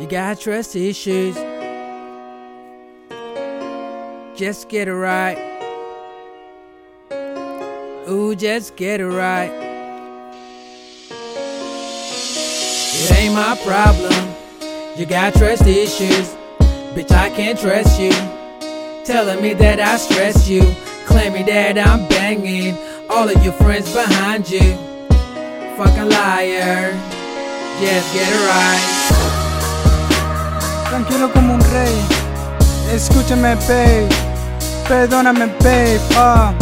You got trust issues. Just get it right. Ooh, just get it right. It ain't my problem. You got trust issues. Bitch, I can't trust you. Telling me that I stress you. Claiming that I'm banging all of your friends behind you. Fucking liar. Just get it right. Tranquilo como un rey. Escúchame, babe. Perdóname, babe. Ah.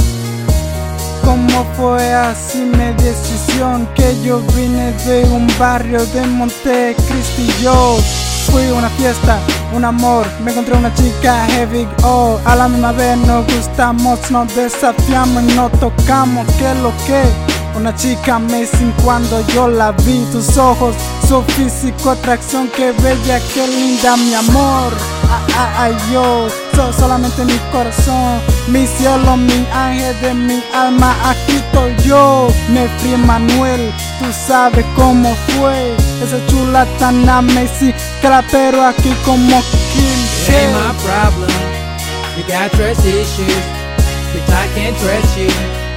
¿Cómo fue así mi decisión? Que yo vine de un barrio de Montecristi. Yo fui a una fiesta, un amor. Me encontré una chica heavy. Oh, a la misma vez nos gustamos, nos desafiamos y nos tocamos. ¿Qué lo que? Una chica amazing cuando yo la vi. Tus ojos, su físico, atracción, qué bella, qué linda, mi amor. Ay, ay, ay, yo, so- solamente mi corazón, mi cielo, mi ángel de mi alma, aquí estoy yo. Nefri Manuel, tú sabes cómo fue. Esa chula tan amazing, pero aquí como Kim It ain't my problem. You got trust issues. Bitch, I can't trust you.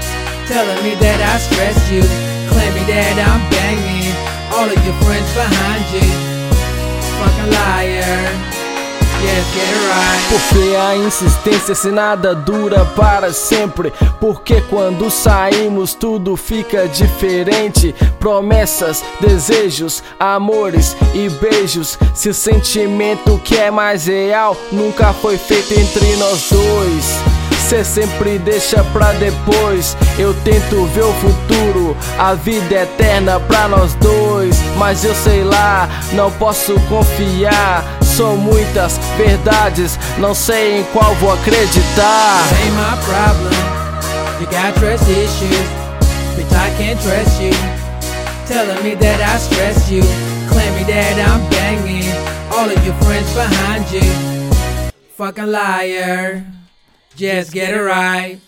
Telling me that I stress you. Claiming that I'm banging all of your friends behind you. Fucking liar. Porque a insistência se nada dura para sempre. Porque quando saímos tudo fica diferente. Promessas, desejos, amores e beijos. Se o sentimento que é mais real nunca foi feito entre nós dois. Cê sempre deixa pra depois. Eu tento ver o futuro, a vida é eterna pra nós dois. Mas eu sei lá, não posso confiar. São muitas verdades, não sei em qual vou acreditar. My problem. You got trust issues. Bitch, I can't trust you. Telling me that I stress you. Claiming that I'm banging all of your friends behind you. Fucking liar. Just get it right.